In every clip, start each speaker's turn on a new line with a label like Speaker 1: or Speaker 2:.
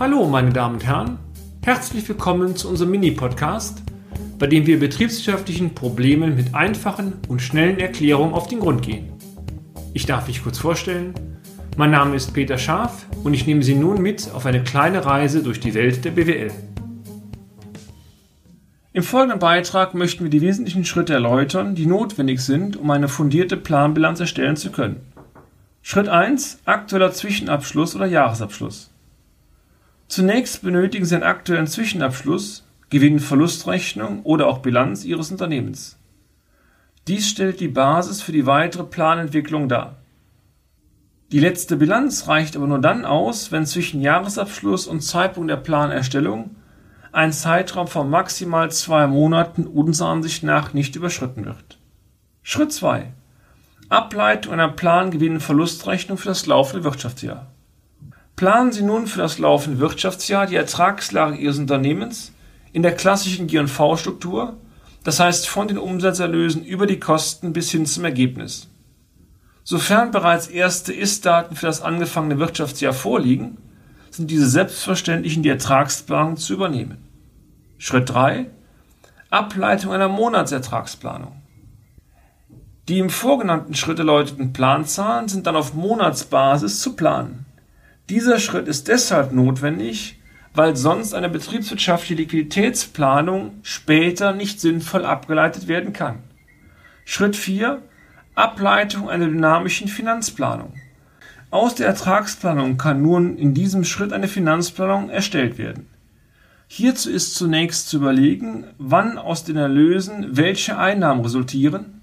Speaker 1: Hallo, meine Damen und Herren. Herzlich willkommen zu unserem Mini-Podcast, bei dem wir betriebswirtschaftlichen Problemen mit einfachen und schnellen Erklärungen auf den Grund gehen. Ich darf mich kurz vorstellen. Mein Name ist Peter Scharf und ich nehme Sie nun mit auf eine kleine Reise durch die Welt der BWL. Im folgenden Beitrag möchten wir die wesentlichen Schritte erläutern, die notwendig sind, um eine fundierte Planbilanz erstellen zu können. Schritt 1. Aktueller Zwischenabschluss oder Jahresabschluss. Zunächst benötigen Sie einen aktuellen Zwischenabschluss, Gewinn-Verlustrechnung oder auch Bilanz Ihres Unternehmens. Dies stellt die Basis für die weitere Planentwicklung dar. Die letzte Bilanz reicht aber nur dann aus, wenn zwischen Jahresabschluss und Zeitpunkt der Planerstellung ein Zeitraum von maximal zwei Monaten unserer Ansicht nach nicht überschritten wird. Schritt 2. Ableitung einer Plan-Gewinn-Verlustrechnung für das laufende Wirtschaftsjahr. Planen Sie nun für das laufende Wirtschaftsjahr die Ertragslage Ihres Unternehmens in der klassischen G&V-Struktur, das heißt von den Umsatzerlösen über die Kosten bis hin zum Ergebnis. Sofern bereits erste Ist-Daten für das angefangene Wirtschaftsjahr vorliegen, sind diese selbstverständlich in die Ertragsplanung zu übernehmen. Schritt 3. Ableitung einer Monatsertragsplanung. Die im vorgenannten Schritt erläuterten Planzahlen sind dann auf Monatsbasis zu planen. Dieser Schritt ist deshalb notwendig, weil sonst eine betriebswirtschaftliche Liquiditätsplanung später nicht sinnvoll abgeleitet werden kann. Schritt 4. Ableitung einer dynamischen Finanzplanung. Aus der Ertragsplanung kann nun in diesem Schritt eine Finanzplanung erstellt werden. Hierzu ist zunächst zu überlegen, wann aus den Erlösen welche Einnahmen resultieren,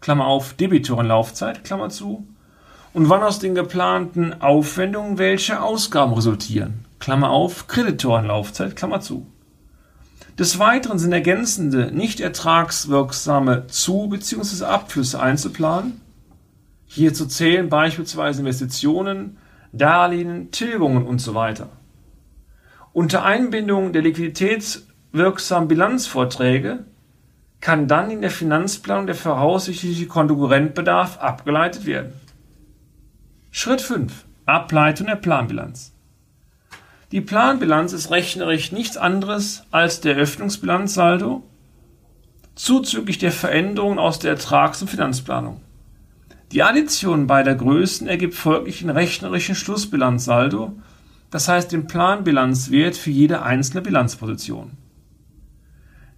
Speaker 1: Klammer auf Debitorenlaufzeit, Klammer zu, und wann aus den geplanten Aufwendungen welche Ausgaben resultieren. Klammer auf, Kreditorenlaufzeit, Klammer zu. Des Weiteren sind ergänzende, nicht ertragswirksame Zu- bzw. Abflüsse einzuplanen. Hierzu zählen beispielsweise Investitionen, Darlehen, Tilgungen usw. So Unter Einbindung der liquiditätswirksamen Bilanzvorträge kann dann in der Finanzplanung der voraussichtliche Konkurrentbedarf abgeleitet werden. Schritt 5. Ableitung der Planbilanz. Die Planbilanz ist rechnerisch nichts anderes als der Eröffnungsbilanzsaldo zuzüglich der Veränderungen aus der Ertrags- und Finanzplanung. Die Addition beider Größen ergibt folglich einen rechnerischen Schlussbilanzsaldo, das heißt den Planbilanzwert für jede einzelne Bilanzposition.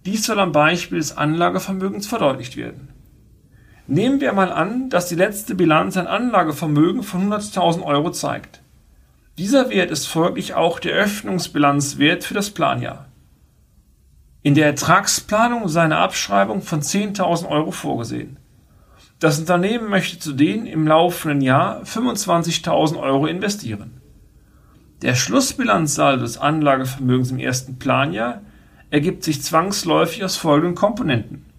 Speaker 1: Dies soll am Beispiel des Anlagevermögens verdeutlicht werden. Nehmen wir mal an, dass die letzte Bilanz ein Anlagevermögen von 100.000 Euro zeigt. Dieser Wert ist folglich auch der Öffnungsbilanzwert für das Planjahr. In der Ertragsplanung sei eine Abschreibung von 10.000 Euro vorgesehen. Das Unternehmen möchte zudem im laufenden Jahr 25.000 Euro investieren. Der Schlussbilanzsaldo des Anlagevermögens im ersten Planjahr ergibt sich zwangsläufig aus folgenden Komponenten.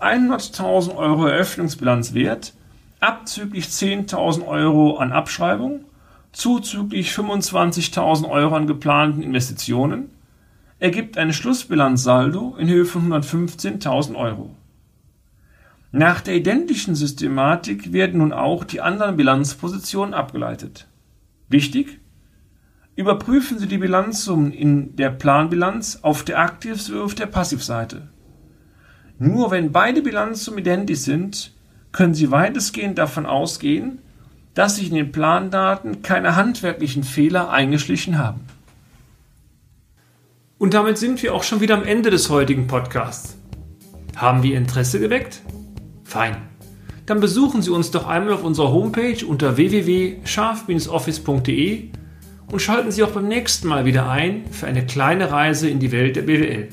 Speaker 1: 100.000 Euro Eröffnungsbilanzwert, abzüglich 10.000 Euro an Abschreibung, zuzüglich 25.000 Euro an geplanten Investitionen, ergibt ein Schlussbilanzsaldo in Höhe von 115.000 Euro. Nach der identischen Systematik werden nun auch die anderen Bilanzpositionen abgeleitet. Wichtig? Überprüfen Sie die Bilanzsummen in der Planbilanz auf der Aktiv- sowie auf der Passivseite. Nur wenn beide Bilanzsummen identisch sind, können Sie weitestgehend davon ausgehen, dass sich in den Plandaten keine handwerklichen Fehler eingeschlichen haben. Und damit sind wir auch schon wieder am Ende des heutigen Podcasts. Haben wir Interesse geweckt? Fein. Dann besuchen Sie uns doch einmal auf unserer Homepage unter www.scharf-office.de und schalten Sie auch beim nächsten Mal wieder ein für eine kleine Reise in die Welt der BWL.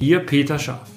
Speaker 1: Ihr Peter Scharf.